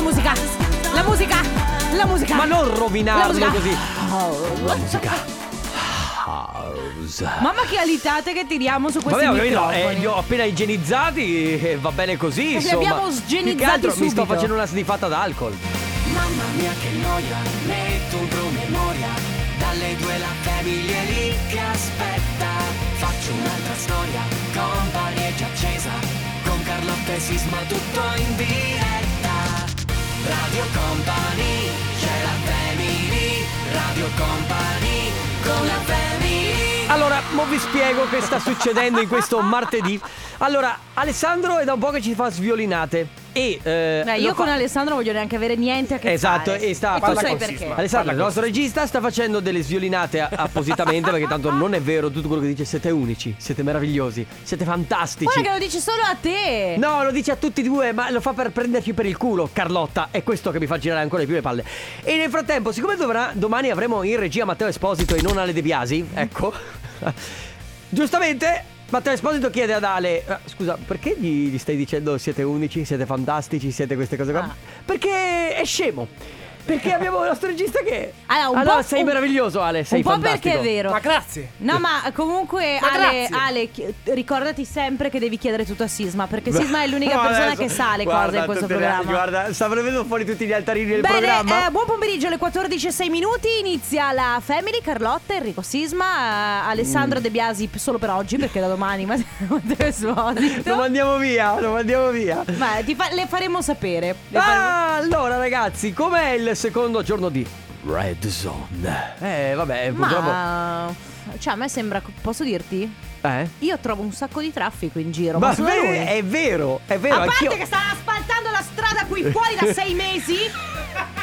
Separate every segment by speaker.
Speaker 1: La musica, la musica, la musica.
Speaker 2: Ma non rovinarlo
Speaker 1: La musica.
Speaker 2: così. La musica. House.
Speaker 1: Mamma che alitate che tiriamo su questi
Speaker 2: Vabbè,
Speaker 1: microfoni.
Speaker 2: eh, li ho appena igienizzati e va bene così.
Speaker 1: li
Speaker 2: insomma.
Speaker 1: abbiamo
Speaker 2: Più che altro Mi sto
Speaker 1: subito.
Speaker 2: facendo una sniffata d'alcol.
Speaker 3: Mamma mia che noia, metto un promemoria Dalle due la famiglia è lì che aspetta Faccio un'altra storia, company è già accesa Con Carlotta e Sisma tutto in diretta Radio Company, c'è la family Radio Company, con la family
Speaker 2: Allora, mo vi spiego che sta succedendo in questo martedì. Allora, Alessandro è da un po' che ci fa sviolinate. E eh,
Speaker 1: Beh, io
Speaker 2: fa-
Speaker 1: con Alessandro non voglio neanche avere niente a che
Speaker 2: Esatto,
Speaker 1: fare.
Speaker 2: e sta
Speaker 1: tu
Speaker 2: parla
Speaker 1: sai perché.
Speaker 2: Alessandro, il nostro regista, sta facendo delle sviolinate appositamente perché tanto non è vero tutto quello che dice. Siete unici, siete meravigliosi, siete fantastici.
Speaker 1: Guarda che lo dici solo a te.
Speaker 2: No, lo dice a tutti e due, ma lo fa per prenderci per il culo, Carlotta. È questo che mi fa girare ancora di più le palle. E nel frattempo, siccome dovrà- domani avremo in regia Matteo Esposito e non Ale De Biasi, ecco. Giustamente, Matteo Esposito chiede ad Ale: "Ah, Scusa, perché gli, gli stai dicendo siete unici, siete fantastici, siete queste cose qua?
Speaker 1: Ah.
Speaker 2: Perché è scemo. Perché abbiamo il nostro regista che.
Speaker 1: Allora, un
Speaker 2: allora,
Speaker 1: po'-
Speaker 2: sei
Speaker 1: un-
Speaker 2: meraviglioso, Ale. Sei
Speaker 1: un po'
Speaker 2: fantastico.
Speaker 1: perché è vero.
Speaker 4: Ma grazie.
Speaker 1: No, ma comunque
Speaker 4: Ma
Speaker 1: Ale. Ale, ricordati sempre che devi chiedere tutto a Sisma, perché Sisma è l'unica
Speaker 2: No,
Speaker 1: persona
Speaker 2: adesso-
Speaker 1: che sa le
Speaker 2: guarda,
Speaker 1: cose in questo programma.
Speaker 2: Guarda, sta venendo fuori tutti gli altarini del
Speaker 1: Bene,
Speaker 2: programma.
Speaker 1: eh, buon pomeriggio alle 14.06 minuti. Inizia la Family, Carlotta, Enrico Sisma, eh, Alessandro
Speaker 2: Mm.
Speaker 1: De Biasi solo per oggi, perché da domani ma Matteo Esposito.
Speaker 2: Lo mandiamo via, lo mandiamo via.
Speaker 1: Ma ti fa- le faremo sapere. Le faremo-
Speaker 2: Ah, allora ragazzi, com'è il secondo giorno di Red Zone? Eh, vabbè, purtroppo...
Speaker 1: Ma cioè a me sembra posso dirti?
Speaker 2: Eh?
Speaker 1: Io trovo un sacco di traffico in giro,
Speaker 2: Ma
Speaker 1: ma, solo
Speaker 2: vero,
Speaker 1: lui.
Speaker 2: è vero, è vero,
Speaker 1: A parte
Speaker 2: anch'io...
Speaker 1: che stanno asfaltando la strada qui fuori da sei mesi.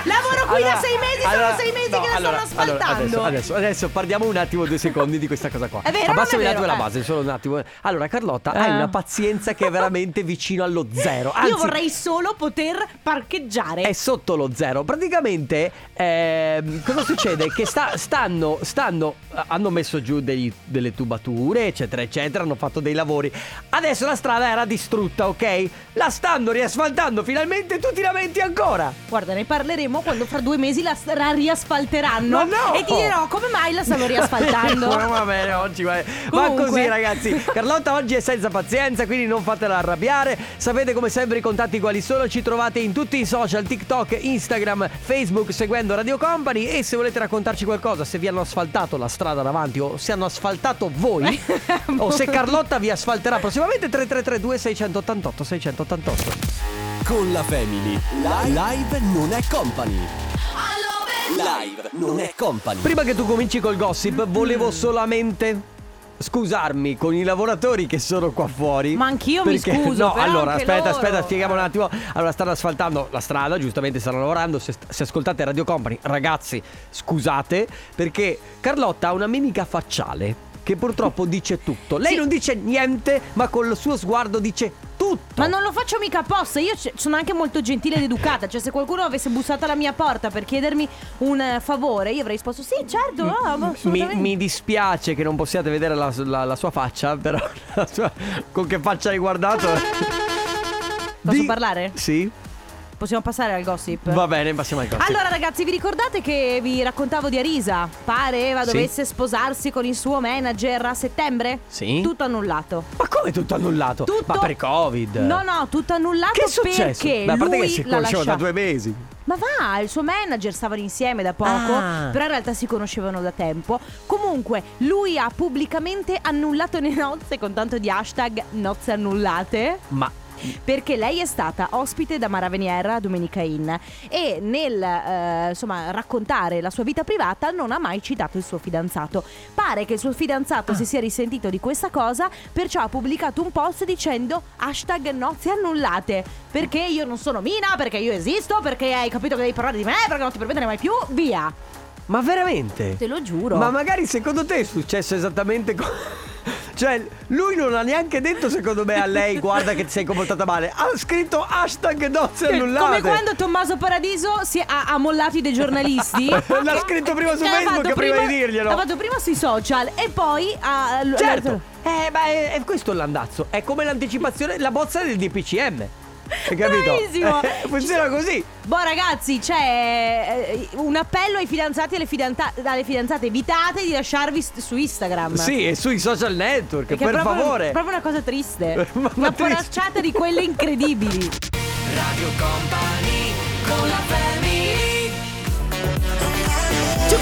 Speaker 1: Lavoro qui
Speaker 2: Allora-
Speaker 1: da sei mesi,
Speaker 2: allora-
Speaker 1: sono sei mesi
Speaker 2: no,
Speaker 1: che la
Speaker 2: allora-
Speaker 1: stanno asfaltando.
Speaker 2: adesso, adesso, adesso parliamo un attimo due secondi di questa cosa qua.
Speaker 1: È vero, è
Speaker 2: un attimo la
Speaker 1: eh.
Speaker 2: base, solo un attimo. Allora, Carlotta, hai
Speaker 1: Eh.
Speaker 2: una pazienza che è veramente vicino allo zero. Anzi,
Speaker 1: Io vorrei solo poter parcheggiare.
Speaker 2: è sotto lo zero. Praticamente, ehm, cosa succede? Che sta- stanno, stanno, hanno messo giù degli- delle tubature, eccetera, eccetera, hanno fatto dei lavori. Adesso la strada era distrutta, ok? La stanno riasfaltando finalmente tu ti lamenti ancora.
Speaker 1: Guarda, ne parleremo quando fra due mesi la, la riasfalteranno.
Speaker 2: Ma no!
Speaker 1: E ti dirò come mai la stanno riasfaltando.
Speaker 2: Ma va bene, oggi va Ma
Speaker 1: Comunque.
Speaker 2: così ragazzi Carlotta oggi è senza pazienza Quindi non fatela arrabbiare Sapete come sempre i contatti quali sono Ci trovate in tutti i social TikTok, Instagram, Facebook Seguendo Radio Company E se volete raccontarci qualcosa Se vi hanno asfaltato la strada davanti O se hanno asfaltato voi O se Carlotta vi asfalterà prossimamente 3332 688 688
Speaker 5: Con la Family. Live non è company. Live non è company.
Speaker 2: Prima che tu cominci col gossip Volevo solamente Scusarmi con i lavoratori che sono qua fuori.
Speaker 1: Ma anch'io mi
Speaker 2: Perché-
Speaker 1: scuso,
Speaker 2: No,
Speaker 1: però
Speaker 2: allora
Speaker 1: anche
Speaker 2: aspetta,
Speaker 1: loro.
Speaker 2: aspetta, spieghiamo un attimo. Allora, stanno asfaltando la strada, giustamente stanno lavorando. Se, se ascoltate Radio Company, ragazzi, scusate, perché Carlotta ha una mimica facciale che purtroppo dice tutto. Lei
Speaker 1: Sì.
Speaker 2: non dice niente, ma col suo sguardo dice tutto.
Speaker 1: Ma non lo faccio mica apposta, io c- sono anche molto gentile ed educata, cioè se qualcuno avesse bussato alla mia porta per chiedermi un eh, favore, io avrei risposto sì, certo, no,
Speaker 2: Mi, mi dispiace che non possiate vedere la, la- la sua faccia, però la sua- con che faccia hai guardato?
Speaker 1: Posso parlare?
Speaker 2: Sì.
Speaker 1: Possiamo passare al gossip?
Speaker 2: Va bene, passiamo ai gossip.
Speaker 1: Allora ragazzi, vi ricordate che vi raccontavo di Arisa? Pareva
Speaker 2: Sì.
Speaker 1: dovesse sposarsi con il suo manager a settembre?
Speaker 2: Sì.
Speaker 1: Tutto annullato.
Speaker 2: Ma come tutto annullato?
Speaker 1: Tutto...
Speaker 2: Ma per Covid?
Speaker 1: No, no, tutto annullato
Speaker 2: Che è successo?
Speaker 1: perché
Speaker 2: Beh, a parte che si
Speaker 1: l'ha
Speaker 2: conoscevano da due mesi.
Speaker 1: Ma va, il suo manager stavano insieme da poco,
Speaker 2: Ah.
Speaker 1: però in realtà si conoscevano da tempo. Comunque, lui ha pubblicamente annullato le nozze con tanto di hashtag nozze annullate.
Speaker 2: Ma
Speaker 1: Perché lei è stata ospite da Mara Veniera a Domenica Inn e nel eh, insomma raccontare la sua vita privata non ha mai citato il suo fidanzato. Pare che il suo fidanzato si sia risentito di questa cosa, perciò ha pubblicato un post dicendo hashtag nozze annullate. Perché io non sono Mina, perché io esisto, perché hai capito che devi parlare di me, perché non ti permettere mai più, via.
Speaker 2: Ma veramente?
Speaker 1: Te lo giuro.
Speaker 2: Ma magari secondo te è successo esattamente come... Cioè, lui non ha neanche detto secondo me a lei guarda che ti sei comportata male. Ha scritto hashtag nozze annullate.
Speaker 1: Come quando Tommaso Paradiso si ha, ha mollato dei giornalisti.
Speaker 2: L'ha scritto prima su Facebook
Speaker 1: fatto
Speaker 2: prima di dirglielo.
Speaker 1: L'ha fatto prima sui social e poi ha.
Speaker 2: Certo. Eh, beh, è, è questo l'andazzo. È come l'anticipazione, la bozza del DPCM. Hai capito?
Speaker 1: Bravissimo.
Speaker 2: Eh, funziona così.
Speaker 1: Boh ragazzi, c'è eh, un appello ai fidanzati e alle, fidanza- alle fidanzate. Evitate di lasciarvi st- su Instagram.
Speaker 2: Sì, e sui social network,
Speaker 1: Perché
Speaker 2: per
Speaker 1: è proprio,
Speaker 2: favore.
Speaker 1: proprio una cosa triste.
Speaker 2: Ma- ma
Speaker 1: una
Speaker 2: triste.
Speaker 1: poracciata di quelle incredibili.
Speaker 3: Radio Company con la family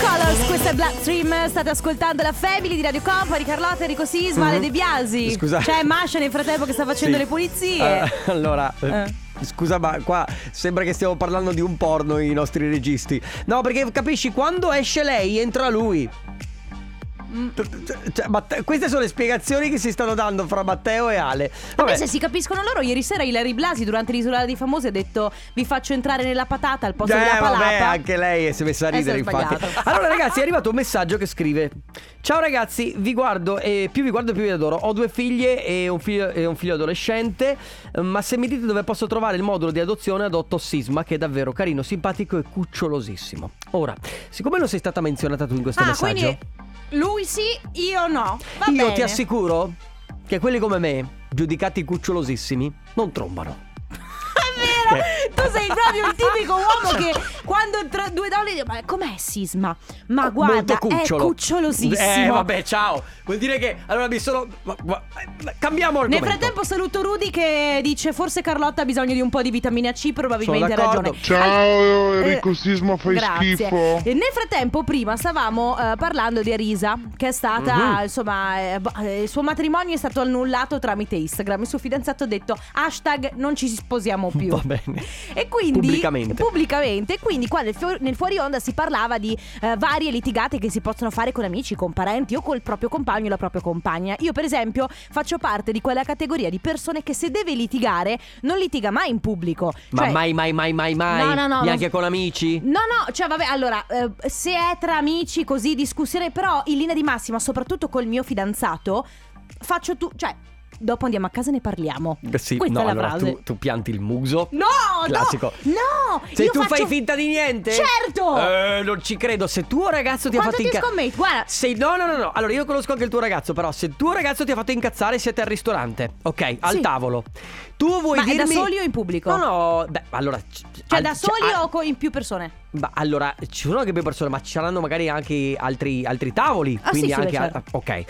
Speaker 1: Colors, questa è Blackstream. State ascoltando la Family di Radio Company, Carlotta, Enrico Sisma, Ale De Biasi.
Speaker 2: Scusa.
Speaker 1: C'è Masha nel frattempo che sta facendo
Speaker 2: Sì.
Speaker 1: le pulizie.
Speaker 2: Eh, allora, Eh. scusa, ma qua sembra che stiamo parlando di un porno i nostri registi. No, perché capisci, quando esce lei, entra lui.
Speaker 1: Mm.
Speaker 2: Cioè, Matte- queste sono le spiegazioni che si stanno dando fra Matteo e Ale.
Speaker 1: Vabbè,
Speaker 2: Vabbè,
Speaker 1: se si capiscono loro, ieri sera Ilari Blasi durante l'isolata dei famosi ha detto vi faccio entrare nella patata al posto
Speaker 2: eh,
Speaker 1: della palapa.
Speaker 2: vabbè, anche lei si è messa a
Speaker 1: Eh,
Speaker 2: ridere, infatti.
Speaker 1: sbagliato.
Speaker 2: Allora, ragazzi, è arrivato un messaggio che scrive: Ciao ragazzi, vi guardo e più vi guardo più vi adoro. Ho due figlie e un figlio, e un figlio adolescente. eh, Ma se mi dite dove posso trovare il modulo di adozione, adotto Sisma, che è davvero carino, simpatico e cucciolosissimo. Ora, siccome non sei stata menzionata tu in questo
Speaker 1: Ah,
Speaker 2: messaggio,
Speaker 1: quindi lui sì, io no. Va
Speaker 2: io
Speaker 1: bene.
Speaker 2: ti assicuro che quelli come me, giudicati cucciolosissimi, non trombano.
Speaker 1: Vero, tu sei proprio il tipico uomo che quando tra due donne dice ma com'è Sisma? Ma guarda,
Speaker 2: cucciolo.
Speaker 1: è cucciolosissimo.
Speaker 2: Eh, vabbè, ciao. Vuol dire che allora mi sono. ma- ma- ma- cambiamo
Speaker 1: Nel
Speaker 2: argomento.
Speaker 1: frattempo saluto Rudy che dice forse Carlotta ha bisogno di un po' di vitamina C, probabilmente ha ragione.
Speaker 4: Ciao
Speaker 1: Al-
Speaker 4: Enrico
Speaker 1: eh,
Speaker 4: Sisma, fai
Speaker 1: Grazie.
Speaker 4: schifo.
Speaker 1: E nel frattempo, prima stavamo eh, parlando di Arisa, che è stata,
Speaker 2: Mhm.
Speaker 1: insomma, eh, eh, il suo matrimonio è stato annullato tramite Instagram. Il suo fidanzato ha detto hashtag non ci sposiamo più.
Speaker 2: Va bene.
Speaker 1: E quindi
Speaker 2: Pubblicamente.
Speaker 1: pubblicamente. Quindi qua nel, fu- nel fuori onda si parlava di eh, varie litigate che si possono fare con amici, con parenti o col proprio compagno o la propria compagna. Io, per esempio, faccio parte di quella categoria di persone che se deve litigare non litiga mai in pubblico.
Speaker 2: Ma
Speaker 1: Cioè-
Speaker 2: mai, mai, mai, mai, mai.
Speaker 1: No, no, no,
Speaker 2: Neanche
Speaker 1: non-
Speaker 2: con amici?
Speaker 1: No, no, cioè vabbè, allora, eh, se è tra amici così discussione, però in linea di massima, soprattutto col mio fidanzato, faccio tu, cioè, dopo andiamo a casa e ne parliamo.
Speaker 2: Eh, Sì,
Speaker 1: Questa
Speaker 2: no,
Speaker 1: è la
Speaker 2: allora
Speaker 1: frase.
Speaker 2: tu, tu pianti il muso.
Speaker 1: No,
Speaker 2: Classico.
Speaker 1: no, no.
Speaker 2: Se tu
Speaker 1: faccio-
Speaker 2: fai finta di niente?
Speaker 1: Certo.
Speaker 2: Eh, non ci credo. Se tuo ragazzo ti
Speaker 1: Quanto
Speaker 2: ha fatto
Speaker 1: ti
Speaker 2: incazzare.
Speaker 1: scommetti? Guarda.
Speaker 2: Se... No, no, no, no. Allora, io conosco anche il tuo ragazzo, però se tuo ragazzo ti ha fatto incazzare, siete al ristorante. Ok, al
Speaker 1: Sì.
Speaker 2: tavolo. Tu vuoi
Speaker 1: Ma
Speaker 2: dirmi.
Speaker 1: da soli o in pubblico?
Speaker 2: No, no. Beh, allora.
Speaker 1: Cioè,
Speaker 2: al-
Speaker 1: da soli
Speaker 2: c-
Speaker 1: o in più persone?
Speaker 2: Ma allora, ci sono anche più persone, ma ci saranno magari anche altri, altri tavoli.
Speaker 1: Ah,
Speaker 2: quindi
Speaker 1: sì, sì,
Speaker 2: anche.
Speaker 1: beh, certo.
Speaker 2: ok.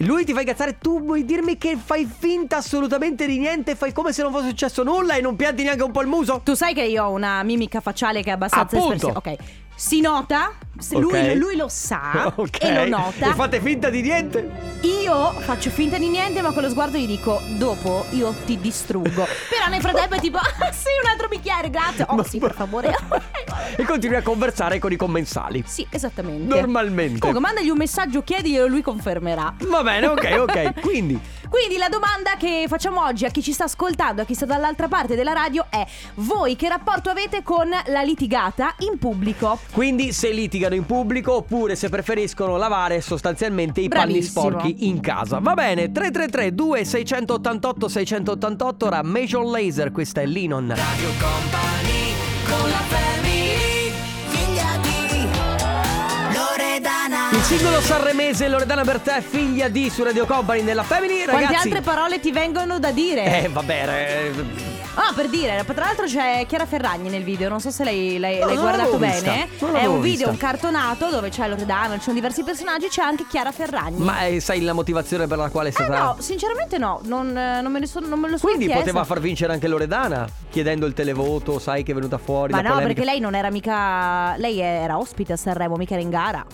Speaker 2: Lui ti fa incazzare, tu vuoi dirmi che fai finta assolutamente di niente, fai come se non fosse successo nulla e non pianti neanche un po' il muso?
Speaker 1: Tu sai che io ho una mimica facciale che è abbastanza
Speaker 2: Appunto.
Speaker 1: espressiva. Ok. Si nota, se
Speaker 2: Ok.
Speaker 1: lui, lui lo sa
Speaker 2: Ok.
Speaker 1: e lo nota.
Speaker 2: E fate finta di niente?
Speaker 1: Io faccio finta di niente, ma con lo sguardo gli dico: Dopo io ti distruggo. Però nel frattempo è tipo: Ah, sì, un altro bicchiere, grazie. Oh, sì, per favore.
Speaker 2: E continui a conversare con i commensali.
Speaker 1: sì, esattamente.
Speaker 2: Normalmente.
Speaker 1: Comunque, mandagli un messaggio, chiediglielo, lui confermerà.
Speaker 2: Va bene, ok, ok. Quindi,
Speaker 1: Quindi la domanda che facciamo oggi a chi ci sta ascoltando, a chi sta dall'altra parte della radio è: Voi che rapporto avete con la litigata in pubblico?
Speaker 2: quindi se litigano in pubblico oppure se preferiscono lavare sostanzialmente i panni
Speaker 1: Bravissimo.
Speaker 2: sporchi in casa. Va bene, 333 2688 688 ora Major Laser, questa è Linon.
Speaker 3: Radio Company con la family Figlia di Loredana
Speaker 2: Il singolo sanremese Loredana Bertè, figlia di su Radio Company nella Family,
Speaker 1: Quante
Speaker 2: ragazzi.
Speaker 1: altre parole ti vengono da dire?
Speaker 2: Eh, vabbè, eh,
Speaker 1: Ah, per dire, tra l'altro c'è Chiara Ferragni nel video, non so se lei, lei-
Speaker 2: No,
Speaker 1: l'hai guardato bene. È un video,
Speaker 2: vista.
Speaker 1: un cartonato dove c'è Loredana, ci sono diversi personaggi, c'è anche Chiara Ferragni.
Speaker 2: ma eh, sai la motivazione per la quale è
Speaker 1: Eh
Speaker 2: stata
Speaker 1: no, sinceramente no, non, eh, non me, ne sono, non me lo sono
Speaker 2: Quindi
Speaker 1: chiesta.
Speaker 2: poteva far vincere anche Loredana, chiedendo il televoto, sai che è venuta fuori
Speaker 1: Ma no,
Speaker 2: polemica.
Speaker 1: perché lei non era mica. Lei era ospite a Sanremo, mica era in gara.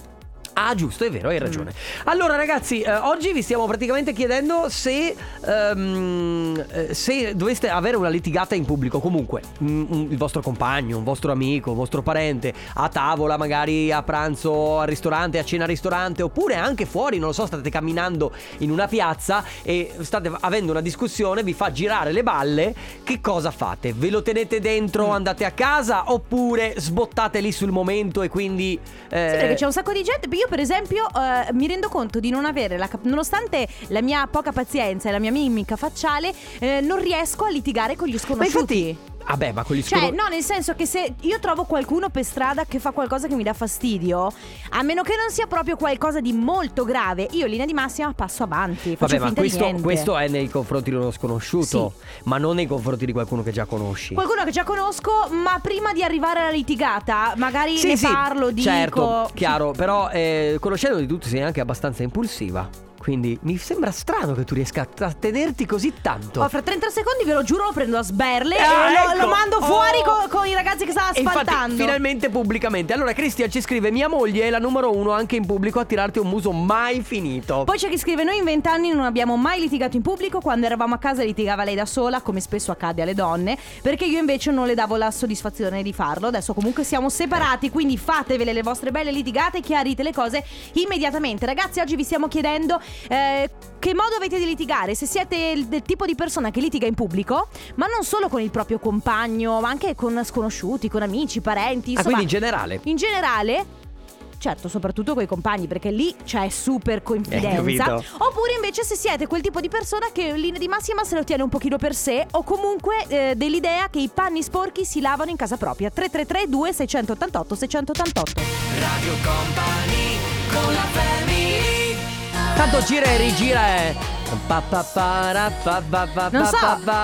Speaker 2: Ah, giusto, è vero, hai
Speaker 1: Mm.
Speaker 2: ragione. Allora, ragazzi, eh, oggi vi stiamo praticamente chiedendo se, eh, se doveste avere una litigata in pubblico. Comunque, mm, un- il vostro compagno, un vostro amico, un vostro parente, a tavola, magari a pranzo al ristorante, a cena al ristorante, oppure anche fuori, non lo so, state camminando in una piazza e state avendo una discussione, vi fa girare le balle. Che cosa fate? Ve lo tenete dentro,
Speaker 1: Mm.
Speaker 2: andate a casa, oppure sbottate lì sul momento e quindi. eh,
Speaker 1: Sì, perché c'è un sacco di gente. Io, per esempio, eh, mi rendo conto di non avere la cap- nonostante la mia poca pazienza e la mia mimica facciale, eh, non riesco a litigare con gli
Speaker 2: Ma
Speaker 1: sconosciuti.
Speaker 2: Infatti, Vabbè, ma quelli
Speaker 1: Cioè,
Speaker 2: sconosciuti.
Speaker 1: no, nel senso che se io trovo qualcuno per strada che fa qualcosa che mi dà fastidio, a meno che non sia proprio qualcosa di molto grave, io in linea di massima passo avanti.
Speaker 2: Vabbè, ma questo, questo è nei confronti di uno sconosciuto, ma non nei confronti di qualcuno che già conosci.
Speaker 1: Qualcuno che già conosco, ma prima di arrivare alla litigata, magari ne
Speaker 2: sì,
Speaker 1: parlo, dico.
Speaker 2: Certo, chiaro, però eh, conoscendo di tutto sei anche abbastanza impulsiva. Quindi mi sembra strano che tu riesca a a tenerti così tanto.
Speaker 1: Oh, fra 30 secondi ve lo giuro lo prendo a sberle
Speaker 2: Ah,
Speaker 1: e lo,
Speaker 2: ecco.
Speaker 1: lo mando fuori
Speaker 2: Oh.
Speaker 1: co- con, i ragazzi che stanno
Speaker 2: E infatti,
Speaker 1: asfaltando.
Speaker 2: finalmente pubblicamente. Allora, Cristian ci scrive: Mia moglie è la numero uno anche in pubblico a tirarti un muso mai finito.
Speaker 1: Poi c'è chi scrive: Noi in vent'anni non abbiamo mai litigato in pubblico. Quando eravamo a casa litigava lei da sola, come spesso accade alle donne. Perché io invece non le davo la soddisfazione di farlo. Adesso comunque siamo separati. Quindi fatevele le vostre belle litigate chiarite le cose immediatamente. Ragazzi, oggi vi stiamo chiedendo. Eh, che modo avete di litigare? Se siete il del tipo di persona che litiga in pubblico, ma non solo con il proprio compagno, ma anche con sconosciuti, con amici, parenti,
Speaker 2: ah,
Speaker 1: insomma,
Speaker 2: quindi in generale.
Speaker 1: in generale, certo, soprattutto con i compagni, perché lì c'è super confidenza.
Speaker 2: capito.
Speaker 1: Oppure invece se siete quel tipo di persona che in linea di massima se lo tiene un pochino per sé, o comunque eh, dell'idea che i panni sporchi si lavano in casa propria. 333 2688 688
Speaker 3: Radio Company con la family
Speaker 2: Tanto gira e rigira è.
Speaker 1: Non so,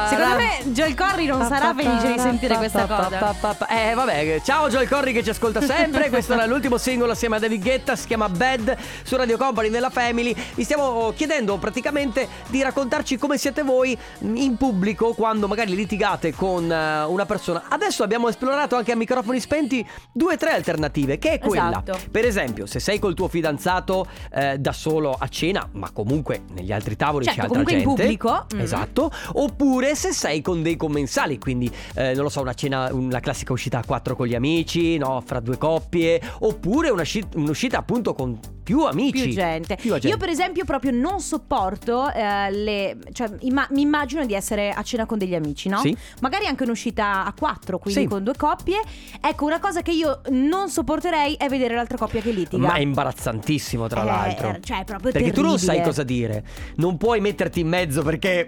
Speaker 1: secondo me Joel Corry non sarà felice di sentire questa cosa.
Speaker 2: Eh vabbè, ciao Joel Corri che ci ascolta sempre. Questo era l'ultimo singolo assieme a David Guetta Si chiama Bad su Radio Company nella Family. Vi stiamo chiedendo praticamente di raccontarci come siete voi in pubblico Quando magari litigate con eh, una persona. Adesso abbiamo esplorato anche a microfoni spenti Due o tre alternative Che è quella.
Speaker 1: Esatto.
Speaker 2: Per esempio se sei col tuo fidanzato eh, da solo a cena Ma comunque negli altri tavoli
Speaker 1: Certo,
Speaker 2: c'è altra
Speaker 1: comunque in
Speaker 2: gente
Speaker 1: pubblico. Mm.
Speaker 2: Esatto Oppure se sei con dei commensali Quindi eh, non lo so una cena Una classica uscita a quattro con gli amici No fra due coppie Oppure una sci- un'uscita appunto con più amici
Speaker 1: Più gente.
Speaker 2: Più gente.
Speaker 1: Io, per esempio, proprio non sopporto eh, le. Cioè, imma- mi immagino di essere a cena con degli amici, no?
Speaker 2: Sì.
Speaker 1: Magari anche un'uscita a quattro, quindi
Speaker 2: Sì.
Speaker 1: con due coppie. Ecco, una cosa che io non sopporterei è vedere l'altra coppia che litiga.
Speaker 2: Ma è imbarazzantissimo tra
Speaker 1: Eh,
Speaker 2: l'altro
Speaker 1: Cioè, è proprio
Speaker 2: Perché tu non sai
Speaker 1: terribile.
Speaker 2: cosa dire Non puoi metterti in mezzo perché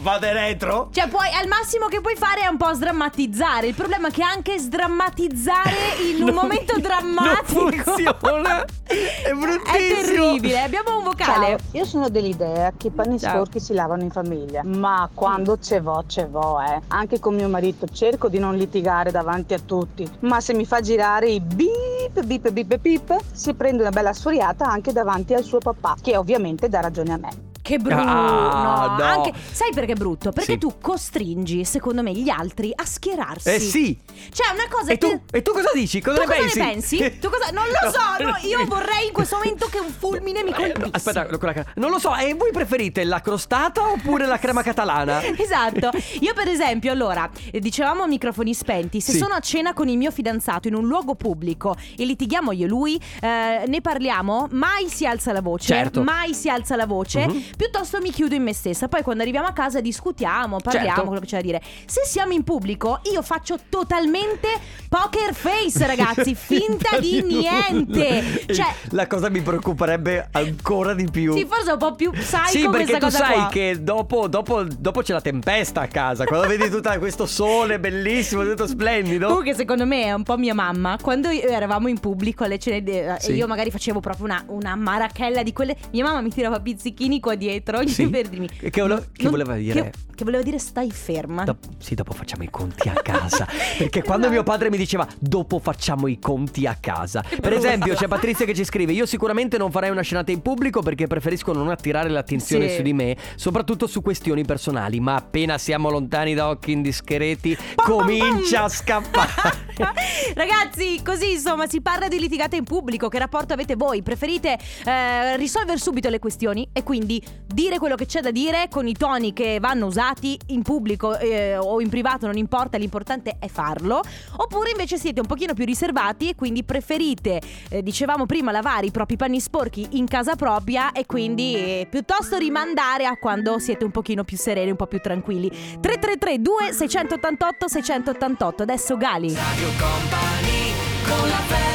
Speaker 2: Vade retro
Speaker 1: Cioè, puoi, al massimo che puoi fare è un po' sdrammatizzare. Il problema è che anche sdrammatizzare in un momento drammatico
Speaker 2: Non funziona È bruttissimo
Speaker 1: È terribile. Abbiamo un vocale.
Speaker 4: Ciao, io sono dell'idea che i panni
Speaker 1: Ciao.
Speaker 4: sporchi si lavano in famiglia, ma quando ce vo, ce vo, eh. Anche con mio marito cerco di non litigare davanti a tutti, ma se mi fa girare i bip, bip, bip, bip, si prende una bella sfuriata anche davanti al suo papà, che ovviamente dà ragione a me.
Speaker 1: Che brutto.
Speaker 2: Ah, no.
Speaker 1: Anche, sai perché è brutto? Perché
Speaker 2: Sì.
Speaker 1: tu costringi, secondo me, gli altri a schierarsi.
Speaker 2: Eh sì
Speaker 1: Cioè, una cosa
Speaker 2: E tu,
Speaker 1: che.
Speaker 2: e tu cosa dici? Cosa
Speaker 1: tu
Speaker 2: ne
Speaker 1: cosa
Speaker 2: pensi?
Speaker 1: ne pensi? Tu cosa... Non lo so, no, io vorrei in questo momento che un fulmine mi
Speaker 2: Eh,
Speaker 1: colpisse.
Speaker 2: Aspetta, quella- non lo so, e voi preferite la crostata oppure la crema catalana?
Speaker 1: Esatto, io per esempio allora eh, dicevamo a microfoni spenti se
Speaker 2: Sì.
Speaker 1: sono a cena con il mio fidanzato in un luogo pubblico e litighiamo io e lui eh, ne parliamo mai si alza la voce
Speaker 2: Certo.
Speaker 1: mai si alza la voce
Speaker 2: Mhm.
Speaker 1: Piuttosto mi chiudo in me stessa poi quando arriviamo a casa discutiamo parliamo
Speaker 2: Certo.
Speaker 1: quello che c'è da dire se siamo in pubblico io faccio totalmente poker face ragazzi finta di niente cioè
Speaker 2: la cosa mi preoccuperebbe ancora di più.
Speaker 1: sì forse è un po' più psycho
Speaker 2: Sì, perché
Speaker 1: questa
Speaker 2: tu
Speaker 1: cosa
Speaker 2: sai
Speaker 1: qua.
Speaker 2: che dopo, dopo- dopo c'è la tempesta a casa. Quando vedi tutto questo sole bellissimo, tutto splendido.
Speaker 1: Comunque secondo me è un po' mia mamma Quando io- eravamo in pubblico alle cene de-
Speaker 2: Sì.
Speaker 1: E io magari facevo proprio una, una marachella di quelle Mia mamma mi tirava pizzichini qua dietro
Speaker 2: Sì.
Speaker 1: per dirmi
Speaker 2: Che- che vole- che voleva dire?
Speaker 1: Che, che voleva dire stai ferma
Speaker 2: Dop- sì, dopo facciamo i conti a casa. Perché quando mio padre mi diceva dopo facciamo i conti a casa. Per esempio, c'è Patrizia che ci scrive: Io sicuramente non farei una scenata in pubblico perché preferisco non attirare l'attenzione
Speaker 1: Sì.
Speaker 2: su di me, soprattutto su questioni personali. Ma appena siamo lontani da occhi indiscreti, comincia a scappare.
Speaker 1: Ragazzi, così insomma si parla di litigate in pubblico. Che rapporto avete voi? Preferite eh, risolvere subito le questioni e quindi dire quello che c'è da dire con i toni che vanno usati in pubblico eh, o in privato, non importa, l'importante è farlo. Oppure invece siete un pochino più riservati e quindi preferite, eh, dicevamo prima, lavare i propri panni sporchi in casa propria e quindi eh, piuttosto rimandare a quando siete un pochino più sereni, un po' più tranquilli. 333 2688 688 Adesso Gali.
Speaker 3: Radio Company con la family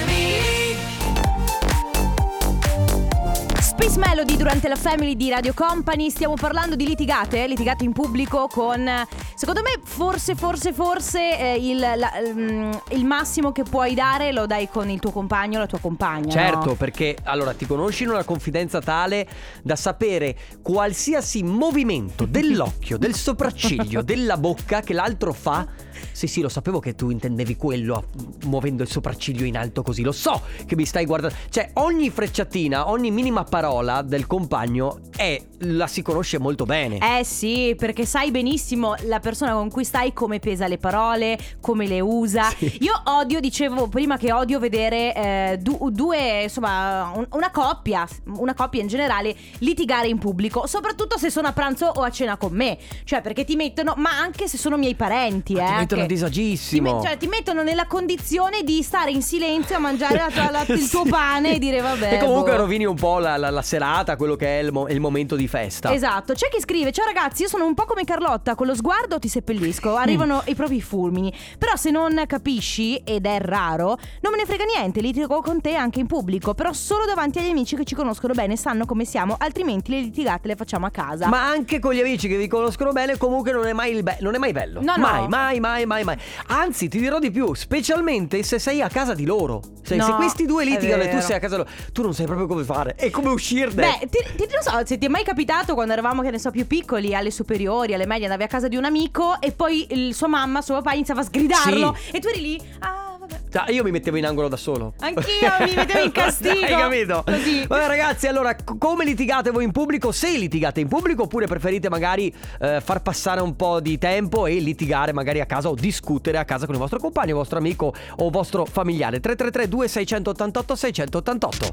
Speaker 1: Peace Melody durante la Family di Radio Company stiamo parlando di litigate, litigate in pubblico con secondo me forse forse forse eh, il, la- mm, il massimo che puoi dare lo dai con il tuo compagno o la tua compagna.
Speaker 2: Certo,
Speaker 1: no?
Speaker 2: perché allora ti conosci in una confidenza tale da sapere qualsiasi movimento dell'occhio, del sopracciglio, della bocca che l'altro fa. Sì, sì, lo sapevo che tu intendevi quello muovendo il sopracciglio in alto così. Lo so che mi stai guardando. Cioè, ogni frecciatina, ogni minima parola del compagno è la si conosce molto bene.
Speaker 1: Eh sì, perché sai benissimo la persona con cui stai come pesa le parole, come le usa.
Speaker 2: Sì.
Speaker 1: Io odio, dicevo prima che odio vedere eh, du- due, insomma, un- una coppia, una coppia in generale litigare in pubblico, soprattutto se sono a pranzo o a cena con me. Cioè, perché ti mettono, ma anche se sono miei parenti,
Speaker 2: Ma
Speaker 1: eh.
Speaker 2: Mettono a disagissimo.
Speaker 1: Ti, met- cioè, ti mettono nella condizione di stare in silenzio a mangiare la tua- la- il tuo pane e dire vabbè.
Speaker 2: E comunque
Speaker 1: boh.
Speaker 2: rovini un po' la, la- la serata, quello che è il, mo- il momento di festa.
Speaker 1: Esatto, c'è chi scrive: Ciao ragazzi, io sono un po' come Carlotta, con lo sguardo ti seppellisco, arrivano
Speaker 2: Mm.
Speaker 1: i propri fulmini. Però se non capisci, ed è raro, non me ne frega niente, litigo con te anche in pubblico, però solo davanti agli amici che ci conoscono bene, sanno come siamo, altrimenti le litigate le facciamo a casa.
Speaker 2: Ma anche con gli amici che vi conoscono bene, comunque non è mai, il be- non è mai bello.
Speaker 1: No, no.
Speaker 2: Mai, mai, mai, mai, mai. Anzi, ti dirò di più, specialmente se sei a casa di loro. Se,
Speaker 1: No,
Speaker 2: se questi due litigano e tu sei a casa loro, tu non sai proprio come fare e come uscirne.
Speaker 1: Beh, ti, ti- non so se ti è mai capitato quando eravamo, che ne so, più piccoli, alle superiori, alle medie, andavi a casa di un amico e poi il sua mamma, suo papà iniziava a sgridarlo
Speaker 2: Sì.
Speaker 1: e tu eri lì, ah, vabbè.
Speaker 2: Cioè, Io mi mettevo in angolo da solo.
Speaker 1: Anch'io mi mettevo in castigo.
Speaker 2: Hai capito?
Speaker 1: Così.
Speaker 2: Vabbè, ragazzi, allora, come litigate voi in pubblico? Se litigate in pubblico, oppure preferite magari eh, far passare un po' di tempo e litigare magari a casa o discutere a casa con il vostro compagno, il vostro amico o vostro familiare. 333 2688 688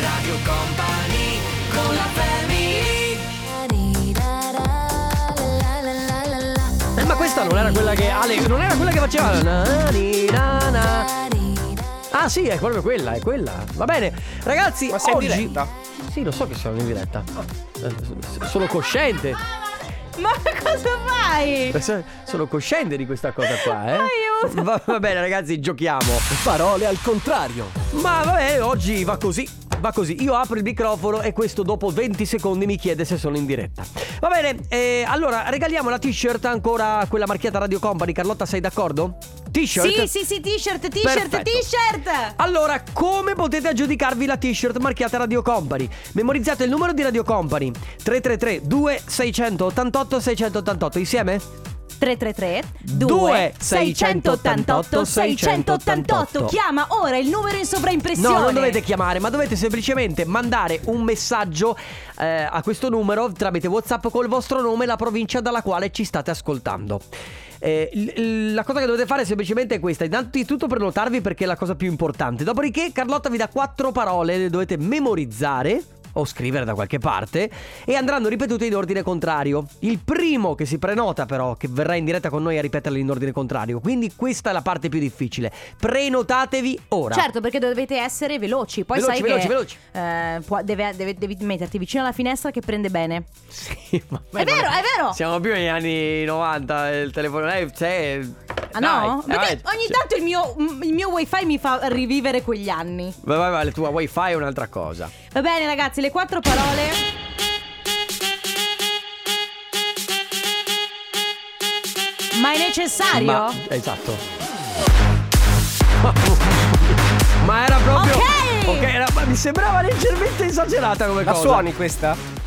Speaker 3: Radio Company con la family
Speaker 2: questa non era quella che Ale, non era quella che faceva la na, ni, na, na. Ah sì, è proprio quella, è quella. Va bene. Ragazzi,
Speaker 6: Ma sei in
Speaker 2: oggi
Speaker 6: diretta?
Speaker 2: Sì, lo so che sono in diretta. Eh, Sono cosciente.
Speaker 1: Ma cosa fai?
Speaker 2: Eh, so- Sono cosciente di questa cosa qua, eh.
Speaker 1: Aiuto.
Speaker 2: Va, va bene, ragazzi, giochiamo.
Speaker 5: Parole al contrario.
Speaker 2: Ma vabbè, oggi va così. Va così, io apro il microfono e questo dopo 20 secondi mi chiede se sono in diretta. Va bene, eh, allora regaliamo la t-shirt ancora quella marchiata Radio Company. Carlotta, sei d'accordo? T-shirt?
Speaker 1: Sì, sì, sì, t-shirt, t-shirt,
Speaker 2: Perfetto.
Speaker 1: t-shirt.
Speaker 2: Allora, come potete aggiudicarvi la t-shirt marchiata Radio Company? Memorizzate il numero di Radio Company 333 2688 688 insieme?
Speaker 1: 333
Speaker 2: Due
Speaker 1: 688 688 Chiama ora il numero in sovraimpressione.
Speaker 2: No, non dovete chiamare, ma dovete semplicemente mandare un messaggio eh, a questo numero tramite WhatsApp col vostro nome e la provincia dalla quale ci state ascoltando. Eh, l- l- la cosa che dovete fare è semplicemente questa: innanzitutto prenotarvi perché è la cosa più importante. Dopodiché, Carlotta vi dà quattro parole, le dovete memorizzare. O scrivere da qualche parte e andranno ripetute in ordine contrario. Il primo che si prenota, però, che verrà in diretta con noi a ripeterle in ordine contrario. Quindi, questa è la parte più difficile. Prenotatevi ora.
Speaker 1: Certo, perché dovete essere veloci. Poi
Speaker 2: Veloci,
Speaker 1: sai
Speaker 2: veloci,
Speaker 1: che
Speaker 2: veloci.
Speaker 1: eh, può- deve- deve- devi metterti vicino alla finestra che prende bene.
Speaker 2: Sì, ma
Speaker 1: È vero, è vero.
Speaker 2: Siamo più negli anni 90, il telefono lei c'è.
Speaker 1: Ah
Speaker 2: Dai,
Speaker 1: no?
Speaker 2: eh,
Speaker 1: Perché
Speaker 2: vai,
Speaker 1: ogni
Speaker 2: cioè,
Speaker 1: tanto il mio, il mio wifi mi fa rivivere quegli anni.
Speaker 2: Vai, vai, vai, la tua wifi è un'altra cosa.
Speaker 1: Va bene ragazzi, le quattro parole. Ma è necessario?
Speaker 2: Ma, esatto. Ma era proprio.
Speaker 1: Ok!
Speaker 2: era- ma mi sembrava leggermente esagerata come
Speaker 6: La
Speaker 2: cosa.
Speaker 6: suoni questa?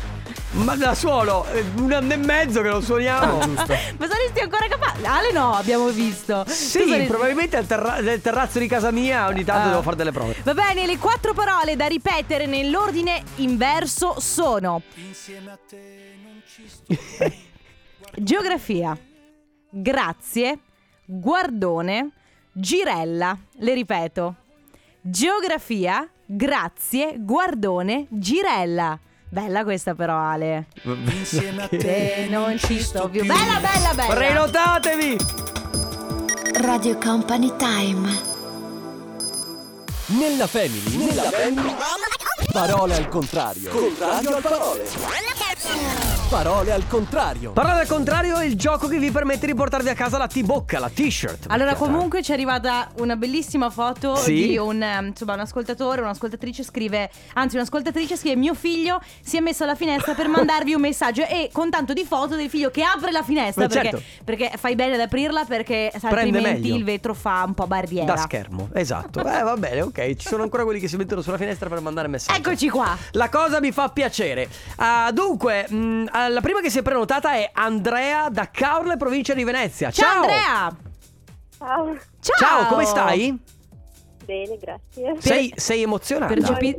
Speaker 2: Ma la suono, è un anno e mezzo che lo suoniamo.
Speaker 6: Giusto.
Speaker 1: Ma saresti ancora capace? Ale no, abbiamo visto.
Speaker 2: Sì,
Speaker 1: saresti-
Speaker 2: probabilmente al terra- nel terrazzo di casa mia ogni tanto
Speaker 1: Ah.
Speaker 2: devo fare delle prove.
Speaker 1: Va bene, le quattro parole da ripetere nell'ordine inverso sono Geografia, grazie, guardone, girella. Le ripeto. Geografia, grazie, guardone, girella. Bella questa però Ale. Se non ci sto più. Bella, bella, bella.
Speaker 2: Prenotatevi!
Speaker 7: Radio Company Time.
Speaker 5: Nella family. Nella family. Parole al contrario. Contrario al parole. Parole al contrario.
Speaker 2: Parole al contrario è il gioco che vi permette di portarvi a casa la T-bocca, la t-shirt.
Speaker 1: Allora, comunque ci è arrivata una bellissima foto
Speaker 2: Sì?
Speaker 1: di un, eh, insomma, un ascoltatore, un'ascoltatrice scrive, anzi un'ascoltatrice scrive mio figlio si è messo alla finestra per mandarvi un messaggio e con tanto di foto del figlio che apre la finestra
Speaker 2: Ma
Speaker 1: perché,
Speaker 2: certo.
Speaker 1: perché fai bene ad aprirla perché
Speaker 2: Prende
Speaker 1: altrimenti
Speaker 2: meglio.
Speaker 1: il vetro fa un po' barriera.
Speaker 2: Da schermo, esatto. Eh, va bene, ok. Ci sono ancora quelli che si mettono sulla finestra per mandare messaggi.
Speaker 1: Eccoci qua.
Speaker 2: La cosa mi fa piacere. Ah, dunque, mh, la prima che si è prenotata è Andrea da Caorle, provincia di Venezia.
Speaker 1: Ciao,
Speaker 2: Ciao,
Speaker 1: Andrea.
Speaker 6: Ciao,
Speaker 1: Ciao.
Speaker 2: Ciao, come stai?
Speaker 6: bene, grazie.
Speaker 2: Sei, sei emozionata?
Speaker 1: Percepi-?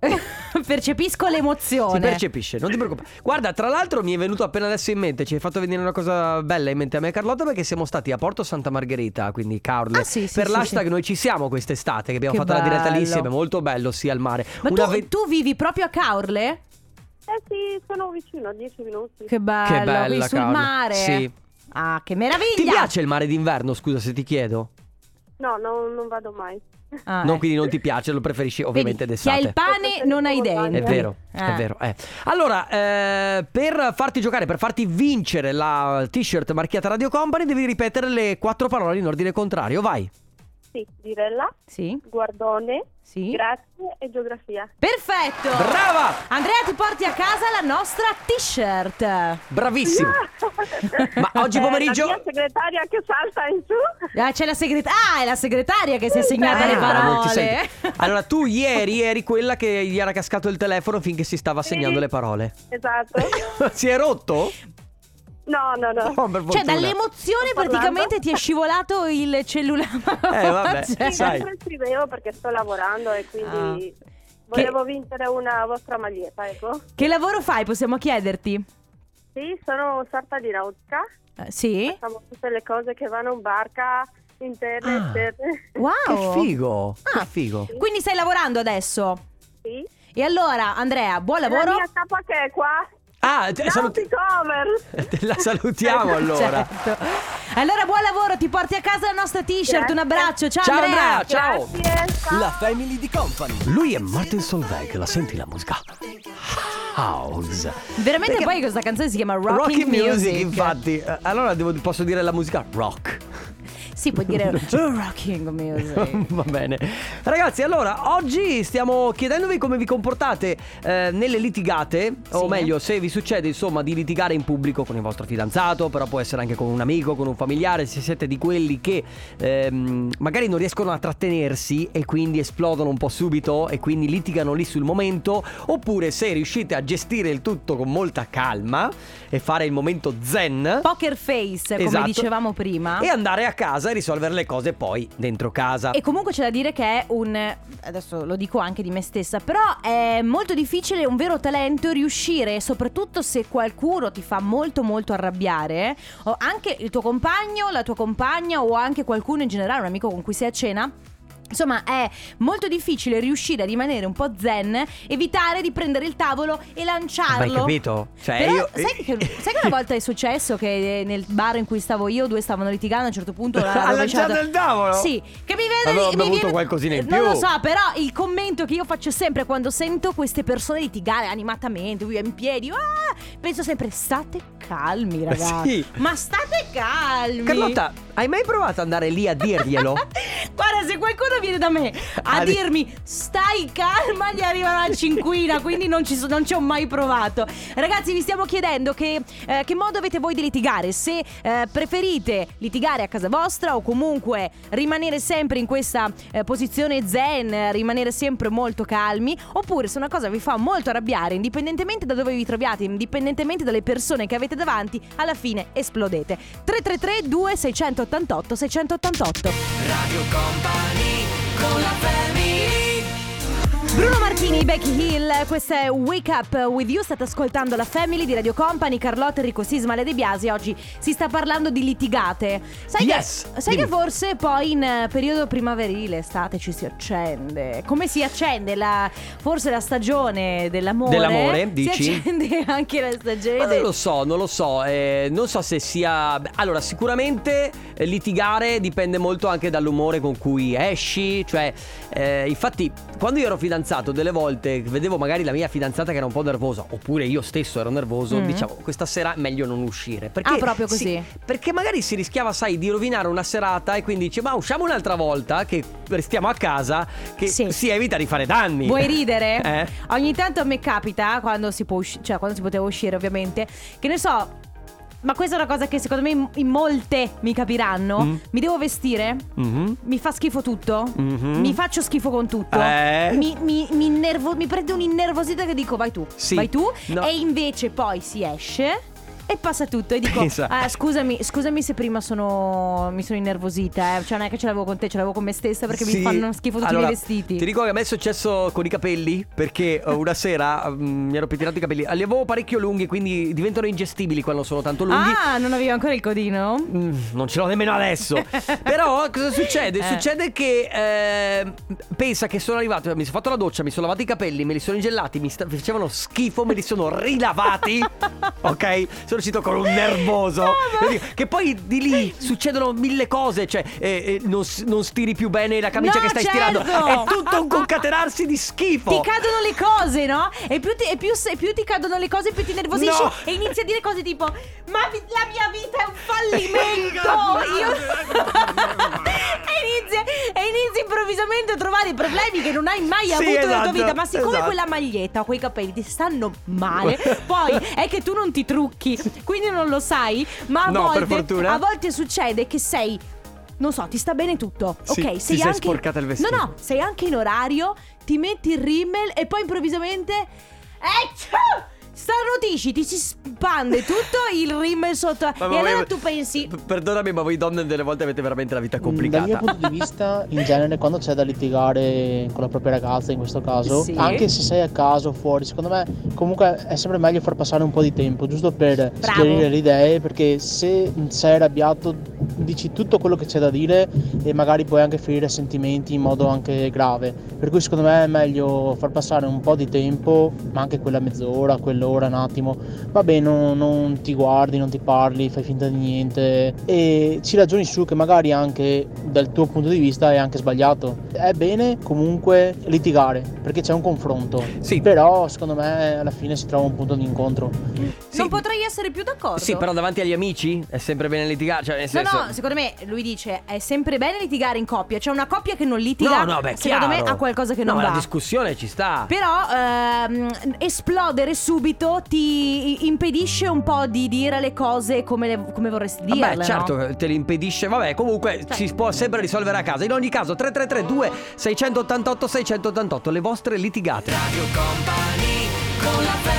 Speaker 1: Percepisco l'emozione.
Speaker 2: Si percepisce, non ti preoccupare. Guarda, tra l'altro mi è venuto appena adesso in mente, ci hai fatto venire una cosa bella in mente a me e Carlotta perché siamo stati a Porto Santa Margherita, quindi Caorle,
Speaker 1: Ah, sì, sì,
Speaker 2: per
Speaker 1: sì,
Speaker 2: l'hashtag
Speaker 1: sì.
Speaker 2: Noi ci siamo quest'estate che abbiamo
Speaker 1: Che
Speaker 2: fatto la diretta lì
Speaker 1: bello.
Speaker 2: insieme, molto bello, sì, al mare.
Speaker 1: Ma tu,
Speaker 2: ve-
Speaker 1: tu vivi proprio a Caorle?
Speaker 6: Eh sì, sono vicino a 10 minuti.
Speaker 1: Che bello,
Speaker 2: Che bella,
Speaker 1: qui sul
Speaker 2: Caorle.
Speaker 1: mare.
Speaker 2: Sì.
Speaker 1: Ah, che meraviglia.
Speaker 2: Ti piace il mare d'inverno, scusa se ti chiedo?
Speaker 6: No, no, non vado mai.
Speaker 1: Ah,
Speaker 2: Non,
Speaker 1: eh.
Speaker 2: quindi non ti piace, lo preferisci ovviamente
Speaker 1: Vedi, Chi ha
Speaker 2: d'estate.
Speaker 1: il pane non ha i denti.
Speaker 2: È vero, è
Speaker 1: Eh.
Speaker 2: vero. eh. Allora, eh, per farti giocare, per farti vincere la t-shirt marchiata Radio Company, devi ripetere le quattro parole in ordine contrario. Vai.
Speaker 6: Sì, dirella,
Speaker 1: Sì,
Speaker 6: guardone,
Speaker 1: sì.
Speaker 6: grazie e geografia.
Speaker 1: Perfetto.
Speaker 2: Brava!
Speaker 1: Andrea, ti porti a casa la nostra t-shirt.
Speaker 2: Bravissimo. Ma oggi pomeriggio.
Speaker 6: Eh, la mia segretaria che salta in su.
Speaker 1: Ah, c'è la segretaria. Ah, è la segretaria che si è segnata le
Speaker 2: Ah, ti
Speaker 1: parole.
Speaker 2: Allora, tu ieri eri quella che gli era cascato il telefono finché si stava segnando le parole.
Speaker 6: Esatto.
Speaker 2: si è rotto?
Speaker 6: No, no, no.
Speaker 2: Oh, per
Speaker 1: Cioè,
Speaker 2: fortuna.
Speaker 1: dall'emozione
Speaker 6: Sto parlando.
Speaker 1: praticamente ti è scivolato il cellulare.
Speaker 2: Eh, vabbè,
Speaker 1: Cioè,
Speaker 2: sai.
Speaker 6: Sempre scrivevo perché sto lavorando e quindi
Speaker 1: Ah.
Speaker 6: volevo vincere una vostra maglietta, ecco.
Speaker 1: Che lavoro fai? Possiamo chiederti?
Speaker 6: Sì, sono sorta di nautica.
Speaker 1: Eh, sì?
Speaker 6: Facciamo tutte le cose che vanno in barca, interne,
Speaker 2: Ah.
Speaker 6: esterne.
Speaker 1: Wow.
Speaker 2: Che figo.
Speaker 1: Ah.
Speaker 2: Che figo.
Speaker 1: Quindi stai lavorando adesso?
Speaker 6: Sì.
Speaker 1: E allora, Andrea, buon
Speaker 6: La
Speaker 1: lavoro.
Speaker 6: mia capa che è qua.
Speaker 2: Ah, te- saluti-
Speaker 6: Nautic Over.
Speaker 2: la salutiamo allora.
Speaker 1: Certo. Allora, buon lavoro, ti porti a casa la nostra t-shirt. Un
Speaker 6: Grazie.
Speaker 1: abbraccio, ciao,
Speaker 2: Ciao,
Speaker 1: Andrea.
Speaker 2: Andrea. Ciao.
Speaker 6: Grazie. ciao.
Speaker 5: La Family di Company.
Speaker 2: Lui è Martin Solveig, la senti la musica? House.
Speaker 1: Veramente
Speaker 2: Perché-
Speaker 1: poi questa canzone si chiama Rocking,
Speaker 2: Rocking music,
Speaker 1: Music.
Speaker 2: infatti. Eh, Allora devo- posso dire la musica rock.
Speaker 1: Sì, puoi dire Rocking Music.
Speaker 2: Va bene. Ragazzi, allora, oggi stiamo chiedendovi come vi comportate eh, nelle litigate, o
Speaker 1: Sì.
Speaker 2: meglio, se vi succede insomma di litigare in pubblico con il vostro fidanzato, però può essere anche con un amico, con un familiare, se siete di quelli che ehm, magari non riescono a trattenersi e quindi esplodono un po' subito e quindi litigano lì sul momento, oppure se riuscite a gestire il tutto con molta calma e fare il momento zen.
Speaker 1: Poker face, come
Speaker 2: Esatto.
Speaker 1: dicevamo prima.
Speaker 2: E andare a casa e risolvere le cose poi dentro casa.
Speaker 1: E comunque c'è da dire che è un. Adesso lo dico anche di me stessa, però è molto difficile, è un vero talento riuscire, soprattutto se qualcuno ti fa molto molto arrabbiare, o anche il tuo compagno, la tua compagna o anche qualcuno in generale, un amico con cui sei a cena. Insomma, è molto difficile riuscire a rimanere un po' zen, evitare di prendere il tavolo e lanciarlo.
Speaker 2: Ma hai capito? Cioè,
Speaker 1: Però
Speaker 2: io-
Speaker 1: sai, che, sai che una volta è successo che nel bar in cui stavo io, due stavano litigando, a un certo punto
Speaker 2: Ha lanciato il tavolo?
Speaker 1: Sì, che mi vede
Speaker 2: Avevo
Speaker 1: mi
Speaker 2: bevuto
Speaker 1: viene-
Speaker 2: qualcosina in
Speaker 1: Non
Speaker 2: più.
Speaker 1: lo so, però il commento che io faccio sempre quando sento queste persone litigare animatamente, via in piedi, ah, penso sempre state calmi, ragazzi.
Speaker 2: Sì.
Speaker 1: Ma state calmi.
Speaker 2: Carlotta, hai mai provato ad andare lì a dirglielo?
Speaker 1: Guarda, se qualcuno viene da me a
Speaker 2: Ah, di-
Speaker 1: dirmi stai calma, gli arriva la cinquina, quindi non ci, so- non ci ho mai provato. Ragazzi, vi stiamo chiedendo che, eh, che modo avete voi di litigare, se eh, preferite litigare a casa vostra o comunque rimanere sempre in questa eh, posizione zen, eh, rimanere sempre molto calmi, oppure se una cosa vi fa molto arrabbiare, indipendentemente da dove vi troviate, indipendentemente dalle persone che avete davanti, alla fine esplodete. 333 2688 688
Speaker 3: Radio Company con la family
Speaker 1: Bruno Martini, Becky Hill, questa è Wake Up With You, state ascoltando la Family di Radio Company, Carlotta, Enrico Sisma e De Biasi, oggi si sta parlando di litigate. Sai,
Speaker 2: Yes,
Speaker 1: che, sai che forse poi in eh, periodo primaverile, estate ci si accende, come si accende la, forse la stagione dell'amore?
Speaker 2: Dell'amore, dici?
Speaker 1: Si accende anche la stagione
Speaker 2: Ma non lo so, non lo so. eh, non so se sia. Allora, sicuramente eh, litigare dipende molto anche dall'umore con cui esci. Cioè, eh, infatti, quando io ero fidanzato fidanzato delle volte vedevo magari la mia fidanzata che era un po' nervosa, oppure io stesso ero nervoso,
Speaker 1: Mm.
Speaker 2: diciamo questa sera è meglio non uscire. Perché
Speaker 1: Ah, proprio
Speaker 2: si-
Speaker 1: così.
Speaker 2: perché magari si rischiava, sai, di rovinare una serata e quindi dice ma usciamo un'altra volta che restiamo a casa, che
Speaker 1: Sì.
Speaker 2: si evita di fare danni.
Speaker 1: Vuoi ridere?
Speaker 2: Eh?
Speaker 1: Ogni tanto a me capita, quando si può usci- cioè quando si poteva uscire ovviamente, che ne so, ma questa è una cosa che secondo me in, in molte mi capiranno.
Speaker 2: Mm.
Speaker 1: Mi devo vestire?
Speaker 2: Mhm.
Speaker 1: Mi fa schifo tutto?
Speaker 2: Mhm.
Speaker 1: Mi faccio schifo con tutto?
Speaker 2: Eh?
Speaker 1: Mi, mi, mi, innervo- mi prende un'innervosità che dico vai tu,
Speaker 2: Sì.
Speaker 1: vai tu
Speaker 2: No.
Speaker 1: e invece poi si esce e passa tutto e dico. "Ah, scusami, scusami se prima sono mi sono innervosita, eh. cioè non è che ce l'avevo con te, ce l'avevo con me stessa perché mi
Speaker 2: Sì.
Speaker 1: fanno schifo tutti
Speaker 2: Allora,
Speaker 1: i miei vestiti.
Speaker 2: Ti dico che a me è successo con i capelli perché eh, una sera mm, mi ero pettinato i capelli. Li avevo parecchio lunghi, quindi diventano ingestibili quando sono tanto lunghi.
Speaker 1: Ah, non avevi ancora il codino?
Speaker 2: Mm, non ce l'ho nemmeno adesso. Però cosa succede?
Speaker 1: Eh.
Speaker 2: Succede che eh, pensa che sono arrivato, mi sono fatto la doccia, mi sono lavato i capelli, me li sono ingellati, mi sta- facevano schifo, me li sono rilavati. ok? Sono uscito con un nervoso. Vedi, Che poi di lì succedono mille cose, cioè eh, eh, non, non stiri più bene la camicia
Speaker 1: No,
Speaker 2: che stai
Speaker 1: certo!
Speaker 2: stirando. È tutto un concatenarsi di schifo.
Speaker 1: Ti cadono le cose, no? E più ti, e più, se- più ti cadono le cose, più ti nervosisci
Speaker 2: No.
Speaker 1: e inizi a dire cose tipo: Ma vi- la mia vita è un fallimento! Io. e, inizi, e inizi improvvisamente a trovare problemi che non hai mai
Speaker 2: Sì,
Speaker 1: avuto nella tua
Speaker 2: esatto,
Speaker 1: vita. Ma siccome
Speaker 2: esatto.
Speaker 1: quella maglietta o quei capelli ti stanno male, poi è che tu non ti trucchi, quindi non lo sai. Ma a
Speaker 2: No,
Speaker 1: volte, a volte succede che sei. Non so, ti sta bene tutto.
Speaker 2: Sì,
Speaker 1: ok, sei
Speaker 2: sei
Speaker 1: anche.
Speaker 2: sporcata il vestito.
Speaker 1: No, no, sei anche in orario, ti metti il rimmel e poi improvvisamente. Ecco! Starnutisci, ti si spande tutto il rimmel sotto.
Speaker 2: Ma
Speaker 1: e
Speaker 2: voi-
Speaker 1: allora tu pensi.
Speaker 2: Perdonami, ma voi donne delle volte avete veramente la vita
Speaker 8: Dal mio
Speaker 2: complicata.
Speaker 8: punto di vista, in genere, quando c'è da litigare con la propria ragazza, in questo caso,
Speaker 1: Sì.
Speaker 8: anche se sei a casa o fuori, secondo me, comunque è sempre meglio far passare un po' di tempo, giusto per schiarire le idee, perché se sei arrabbiato, dici tutto quello che c'è da dire e magari puoi anche ferire sentimenti in modo anche grave. Per cui, secondo me, è meglio far passare un po' di tempo, ma anche quella mezz'ora, quell'ora, un attimo. Vabbè, non, non ti guardi, non ti parli, fai finta di niente e ci ragioni su che magari anche dal tuo punto di vista è anche sbagliato. È bene comunque litigare perché c'è un confronto.
Speaker 2: Sì.
Speaker 8: Però secondo me alla fine si trova un punto di incontro.
Speaker 2: Sì.
Speaker 1: Non potrei essere più d'accordo.
Speaker 2: Sì, però davanti agli amici è sempre bene litigare. Cioè, nel
Speaker 1: No,
Speaker 2: senso.
Speaker 1: no, secondo me lui dice è sempre bene litigare in coppia. C'è una coppia che non litiga.
Speaker 2: No, no, beh,
Speaker 1: secondo me
Speaker 2: chiaro.
Speaker 1: ha qualcosa che
Speaker 2: no,
Speaker 1: non
Speaker 2: la
Speaker 1: va.
Speaker 2: discussione ci sta.
Speaker 1: Però ehm, esplodere subito ti impedisce un po' di dire le cose come, le- come vorresti dirle.
Speaker 2: Vabbè,
Speaker 1: no?
Speaker 2: certo, te li impedisce. Vabbè, comunque
Speaker 1: Cioè-
Speaker 2: si può sempre risolvere a casa. In ogni caso, 333 2 688 688 le vostre litigate.
Speaker 3: Radio Company con la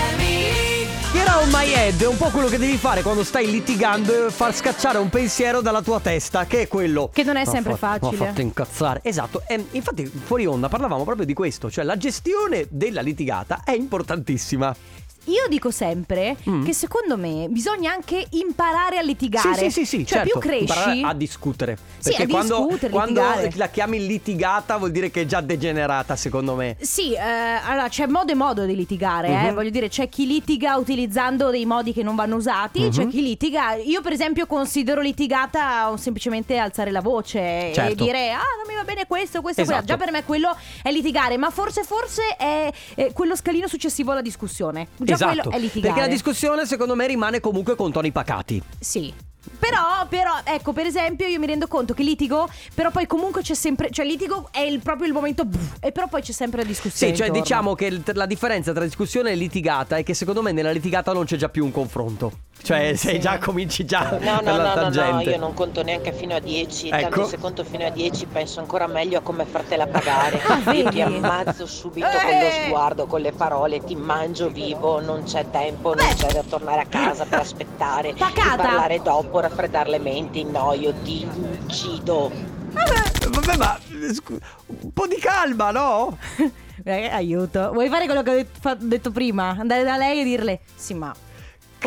Speaker 2: Un my head, è un po' quello che devi fare quando stai litigando e far scacciare un pensiero dalla tua testa, che è quello.
Speaker 1: Che non è sempre
Speaker 2: fatto-
Speaker 1: facile.
Speaker 2: Mi ha fatto incazzare. Esatto, e infatti fuori onda parlavamo proprio di questo, cioè la gestione della litigata è importantissima.
Speaker 1: Io dico sempre
Speaker 2: Mm.
Speaker 1: che secondo me bisogna anche imparare a litigare.
Speaker 2: Sì, sì, sì, sì,
Speaker 1: Cioè,
Speaker 2: certo.
Speaker 1: più cresci.
Speaker 2: imparare a discutere.
Speaker 1: Sì,
Speaker 2: Perché
Speaker 1: a
Speaker 2: quando,
Speaker 1: discutere,
Speaker 2: quando
Speaker 1: litigare.
Speaker 2: la chiami litigata vuol dire che è già degenerata, secondo me.
Speaker 1: Sì, eh, allora c'è modo e modo di litigare, eh.
Speaker 2: Mhm.
Speaker 1: voglio dire, c'è chi litiga utilizzando dei modi che non vanno usati,
Speaker 2: Mhm.
Speaker 1: c'è chi litiga. Io, per esempio, considero litigata semplicemente alzare la voce e
Speaker 2: Certo.
Speaker 1: dire: Ah, non mi va bene questo, questo,
Speaker 2: Esatto.
Speaker 1: quello. Già per me quello è litigare, ma forse, forse è, è quello scalino successivo alla discussione. Già
Speaker 2: esatto.
Speaker 1: quello è litigare.
Speaker 2: Perché la discussione, secondo me, rimane comunque con toni pacati.
Speaker 1: Sì. Però, però, ecco, per esempio, io mi rendo conto che litigo, però poi comunque c'è sempre. Cioè, litigo è il- proprio il momento. buff, e però poi c'è sempre la discussione.
Speaker 2: Sì, cioè
Speaker 1: intorno.
Speaker 2: diciamo che il- la differenza tra discussione e litigata è che secondo me nella litigata non c'è già più un confronto. Cioè,
Speaker 1: Mm,
Speaker 2: sei
Speaker 1: sì.
Speaker 2: già cominci già
Speaker 9: No, no,
Speaker 2: la
Speaker 9: no, no, no,
Speaker 2: tangente.
Speaker 9: io non conto neanche fino a 10.
Speaker 2: Ecco.
Speaker 9: Tanto se conto fino a 10 penso ancora meglio a come fartela pagare.
Speaker 1: Ah,
Speaker 9: io ti ammazzo subito
Speaker 1: Eh.
Speaker 9: con lo sguardo, con le parole, ti mangio vivo, non c'è tempo, non
Speaker 1: Beh.
Speaker 9: c'è da tornare a casa per aspettare,
Speaker 1: Pacata.
Speaker 9: di parlare dopo, raffreddare le menti, no, io ti uccido.
Speaker 2: Vabbè, ma scu- un po' di calma, no?
Speaker 1: Aiuto. Vuoi fare quello che ho detto, prima? Andare da lei e dirle: Sì, ma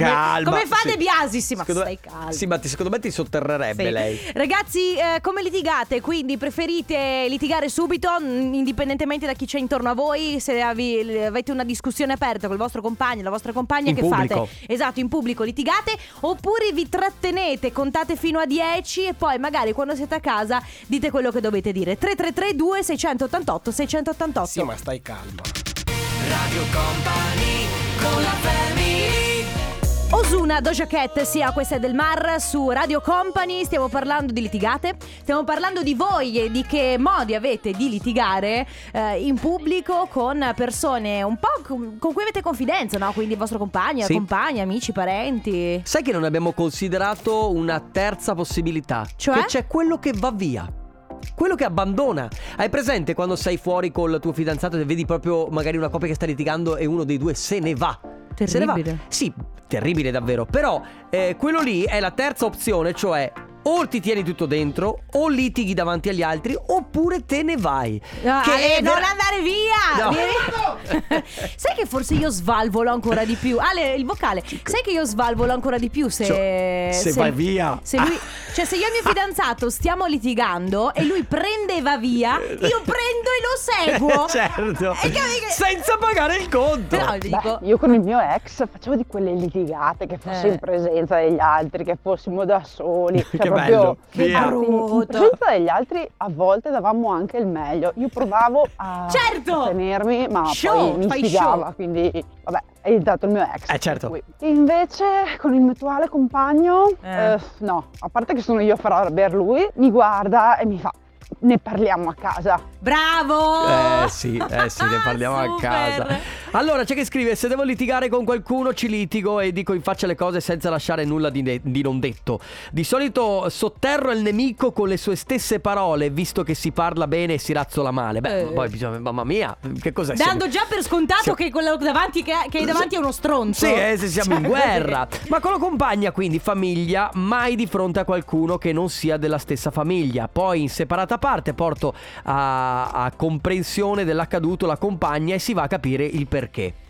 Speaker 2: calma.
Speaker 1: Come, fa
Speaker 2: Sì.
Speaker 1: De Biasi? Sì, ma
Speaker 2: Secondo
Speaker 1: stai calmo.
Speaker 2: Sì, ma ti- secondo me ti sotterrerebbe
Speaker 1: Sì.
Speaker 2: lei.
Speaker 1: Ragazzi, eh, come litigate? Quindi preferite litigare subito, mh, indipendentemente da chi c'è intorno a voi? Se avete una discussione aperta col vostro compagno, la vostra compagna,
Speaker 2: In
Speaker 1: che
Speaker 2: pubblico.
Speaker 1: fate? Esatto, in pubblico litigate oppure vi trattenete, contate fino a 10 e poi magari quando siete a casa dite quello che dovete dire. 333 2688 688.
Speaker 10: Sì, ma stai calmo.
Speaker 3: Radio Company con la family
Speaker 1: Osuna, Doja Cat, sia questa è del Mar su Radio Company. Stiamo parlando di litigate, stiamo parlando di voi e di che modi avete di litigare eh, in pubblico con persone un po' con, con cui avete confidenza, no? Quindi il vostro compagno,
Speaker 2: Sì.
Speaker 1: compagna, amici, parenti.
Speaker 2: Sai che non abbiamo considerato una terza possibilità?
Speaker 1: Cioè?
Speaker 2: Che c'è quello che va via. Quello che abbandona. Hai presente quando sei fuori col tuo fidanzato e vedi proprio magari una coppia che sta litigando e uno dei due se ne va?
Speaker 1: Terribile.
Speaker 2: Sì, terribile davvero. Però eh, quello lì è la terza opzione, cioè o ti tieni tutto dentro, o litighi davanti agli altri, oppure te ne vai.
Speaker 1: No,
Speaker 2: Che
Speaker 1: Ale, non
Speaker 2: vera-
Speaker 1: andare via!
Speaker 2: No.
Speaker 1: Vieni- Sai che forse io svalvolo ancora di più. Ale, il vocale. Sai che io svalvolo ancora di più se.
Speaker 2: Cioè, se vai via.
Speaker 1: Se lui. Cioè, se io e mio fidanzato stiamo litigando e lui prende e va via, io prendo e lo seguo.
Speaker 2: certo.
Speaker 1: E che-
Speaker 2: Senza pagare il conto.
Speaker 1: Però dico.
Speaker 4: Beh, io con il mio ex facevo di quelle litigate che fosse
Speaker 1: Eh.
Speaker 4: in presenza degli altri, che fossimo da soli. Cioè,
Speaker 2: Che bello, via.
Speaker 1: Brutto.
Speaker 4: In presenza degli altri a volte davamo anche il meglio. Io provavo a
Speaker 1: Certo!
Speaker 4: tenermi, ma
Speaker 1: Show,
Speaker 4: poi mi
Speaker 1: show.
Speaker 4: quindi vabbè, è diventato il mio ex.
Speaker 2: Eh, certo.
Speaker 4: per. Invece con il mio attuale compagno,
Speaker 1: Eh.
Speaker 4: eh, no, a parte che sono io a far arrabbiare lui, mi guarda e mi fa, ne parliamo a casa.
Speaker 1: Bravo!
Speaker 2: Eh sì, eh sì, ne parliamo a casa. Allora c'è che scrive: Se devo litigare con qualcuno, ci litigo e dico in faccia le cose senza lasciare nulla di, ne- di non detto. Di solito sotterro il nemico con le sue stesse parole, visto che si parla bene e si razzola male. Beh,
Speaker 1: Eh.
Speaker 2: poi bisogna, mamma mia, che cos'è?
Speaker 1: Dando già per scontato
Speaker 2: Siamo-
Speaker 1: che quello davanti che, che hai davanti è uno stronzo.
Speaker 2: Sì, eh, se siamo in
Speaker 1: Cioè,
Speaker 2: guerra. Ma con la compagna, quindi famiglia, mai di fronte a qualcuno che non sia della stessa famiglia. Poi in separata parte porto a, a comprensione dell'accaduto la compagna e si va a capire il perché.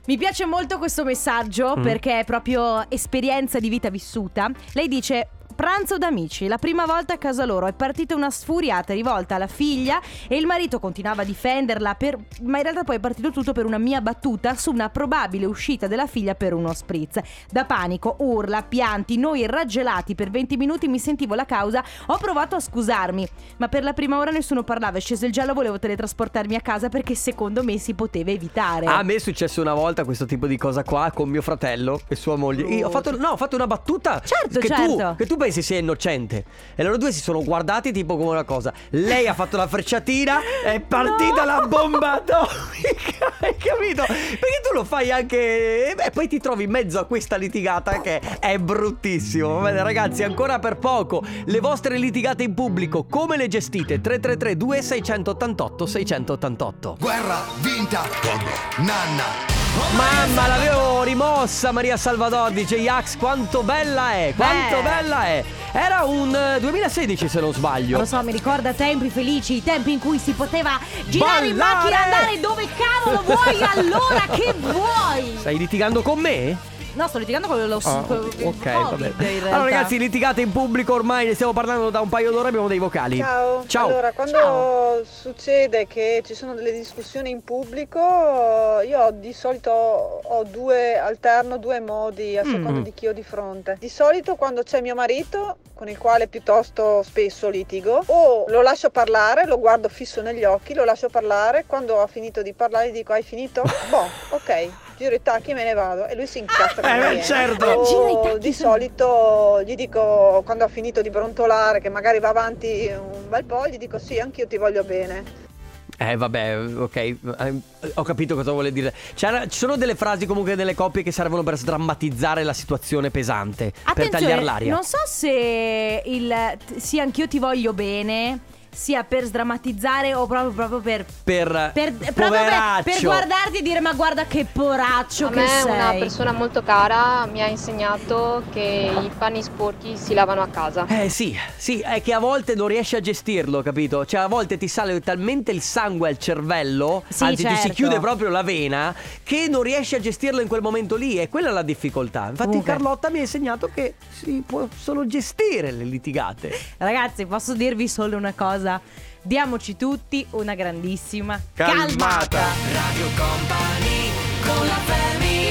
Speaker 1: Mi piace molto questo messaggio
Speaker 2: Mm.
Speaker 1: perché è proprio esperienza di vita vissuta. Lei dice. Pranzo d'amici, la prima volta a casa loro è partita una sfuriata rivolta alla figlia e il marito continuava a difenderla, per- ma in realtà poi è partito tutto per una mia battuta su una probabile uscita della figlia per uno spritz. Da panico, urla, pianti, noi raggelati per 20 minuti mi sentivo la causa, ho provato a scusarmi, ma per la prima ora nessuno parlava, è sceso il giallo, volevo teletrasportarmi a casa perché secondo me si poteva evitare.
Speaker 2: A me è successo una volta questo tipo di cosa qua con mio fratello e sua moglie. Io ho fatto, no, ho fatto una battuta.
Speaker 1: Certo,
Speaker 2: che
Speaker 1: certo.
Speaker 2: Tu, che tu pensi sia innocente. E loro due si sono guardati tipo come una cosa. Lei ha fatto la frecciatina, è partita la bomba atomica. Hai capito? Perché tu lo fai anche. E beh, poi ti trovi in mezzo a questa litigata che è bruttissimo. Va bene, ragazzi, ancora per poco. Le vostre litigate in pubblico, come le gestite? 333 2688 688
Speaker 11: Guerra vinta con Nanna.
Speaker 2: Mamma, l'avevo rimossa Maria Salvador, dice Yax, quanto bella è, quanto
Speaker 1: Beh.
Speaker 2: bella è. Era un eh, 2016 se non sbaglio.
Speaker 1: Lo so, mi ricorda tempi felici, i tempi in cui si poteva girare in
Speaker 2: Ballare!
Speaker 1: macchina, andare dove cavolo vuoi, allora che vuoi.
Speaker 2: Stai litigando con me?
Speaker 1: No, sto litigando con lo
Speaker 2: Ah,
Speaker 1: con
Speaker 2: ok,
Speaker 1: Covid.
Speaker 2: Allora ragazzi, litigate in pubblico ormai, ne stiamo parlando da un paio d'ore, abbiamo dei vocali.
Speaker 6: Ciao.
Speaker 2: Ciao.
Speaker 6: Allora, quando
Speaker 1: Ciao.
Speaker 6: succede che ci sono delle discussioni in pubblico, io di solito ho due, alterno due modi a
Speaker 1: Mm.
Speaker 6: seconda di chi ho di fronte. Di solito quando c'è mio marito, con il quale piuttosto spesso litigo, o lo lascio parlare, lo guardo fisso negli occhi, lo lascio parlare, quando ho finito di parlare dico hai finito? Boh, ok. Giro i tacchi e me ne vado e lui si incazza come
Speaker 2: Eh,
Speaker 6: viene.
Speaker 2: certo.
Speaker 1: Ah, gira i
Speaker 6: O
Speaker 1: tacchi
Speaker 6: di
Speaker 1: su-
Speaker 6: solito gli dico quando ha finito di brontolare che magari va avanti un bel po', gli dico sì, anch'io ti voglio bene.
Speaker 2: Eh vabbè, ok, eh, ho capito cosa vuole dire. C'era- ci sono delle frasi comunque nelle coppie che servono per sdrammatizzare la situazione pesante, per
Speaker 1: Attenzione,
Speaker 2: tagliare l'aria.
Speaker 1: non so se il sì, anch'io ti voglio bene sia per sdrammatizzare o proprio, proprio per,
Speaker 2: Per,
Speaker 1: per, proprio per, per guardarti e dire ma guarda che poraccio
Speaker 10: A
Speaker 1: che
Speaker 10: me
Speaker 1: sei.
Speaker 10: una persona molto cara mi ha insegnato che i panni sporchi si lavano a casa.
Speaker 2: Eh sì, sì, è che a volte non riesci a gestirlo, capito? Cioè a volte ti sale talmente il sangue al cervello,
Speaker 1: Sì,
Speaker 2: anzi ti si
Speaker 1: certo.
Speaker 2: chiude proprio la vena, che non riesci a gestirlo in quel momento lì e quella è la difficoltà. Infatti
Speaker 1: Comunque.
Speaker 2: Carlotta mi ha insegnato che si può solo gestire le litigate.
Speaker 1: Ragazzi, posso dirvi solo una cosa? Diamoci tutti una grandissima
Speaker 2: Calmata.
Speaker 1: calmata.
Speaker 3: Radio Company con la family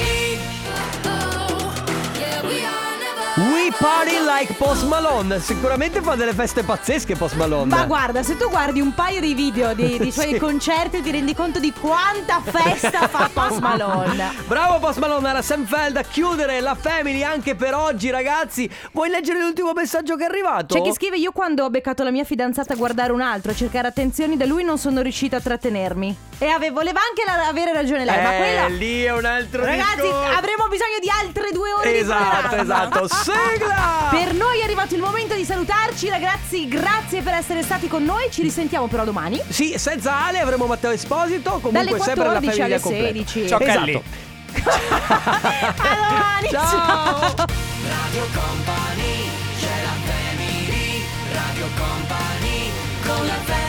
Speaker 2: We party like Post Malone. Sicuramente fa delle feste pazzesche Post Malone.
Speaker 1: Ma guarda, se tu guardi un paio di video di- dei suoi
Speaker 2: Sì.
Speaker 1: concerti ti rendi conto di quanta festa fa Post Malone.
Speaker 2: Bravo Post Malone, era Sam Feld a chiudere la family anche per oggi ragazzi. Vuoi leggere l'ultimo messaggio che è arrivato?
Speaker 1: C'è chi scrive io quando ho beccato la mia fidanzata a guardare un altro, a cercare attenzioni da lui non sono riuscita a trattenermi. E ave- voleva anche la- avere ragione lei, ma
Speaker 2: Eh,
Speaker 1: quella...
Speaker 2: lì è un altro
Speaker 1: Ragazzi,
Speaker 2: discorso.
Speaker 1: avremo bisogno di altre due ore
Speaker 2: Esatto,
Speaker 1: di programma.
Speaker 2: esatto. Sigla!
Speaker 1: Per noi è arrivato il momento di salutarci, ragazzi. Grazie per essere stati con noi. Ci risentiamo però domani.
Speaker 2: Sì, senza Ale avremo Matteo Esposito. Comunque,
Speaker 1: Dalle
Speaker 2: sempre la
Speaker 1: 14
Speaker 2: famiglia
Speaker 1: alle
Speaker 2: completa.
Speaker 1: 16.
Speaker 12: Ciao,
Speaker 2: esatto. Calli.
Speaker 1: a domani.
Speaker 2: Ciao.
Speaker 3: Radio Company, c'è la family. Radio Company, con la family.